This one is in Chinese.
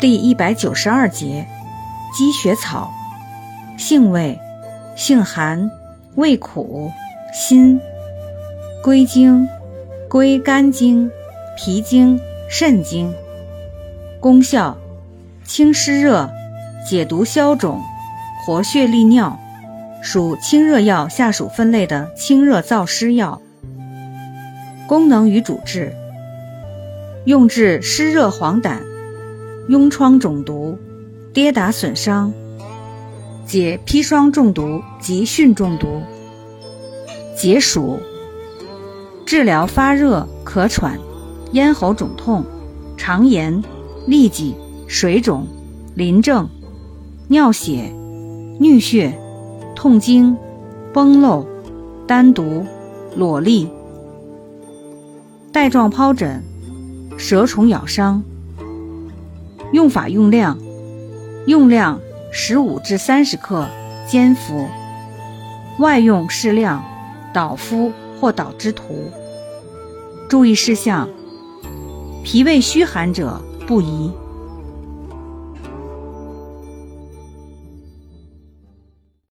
第一百九十二节，积雪草，性味，性寒，味苦，辛，归经，归肝经、脾经、肾经。功效，清湿热，解毒消肿，活血利尿，属清热药下属分类的清热燥湿药。功能与主治：用治湿热黄疸、痈疮肿毒、跌打损伤，解砒霜中毒及汛中毒。解暑，治疗发热、咳喘、咽喉肿痛、肠炎、痢疾、水肿、淋症、尿血、衄血、痛经、崩漏、丹毒、裸痢。带状疱疹、蛇虫咬伤。用法用量：用量十五至三十克，煎服。外用适量，捣敷或捣汁涂。注意事项：脾胃虚寒者不宜。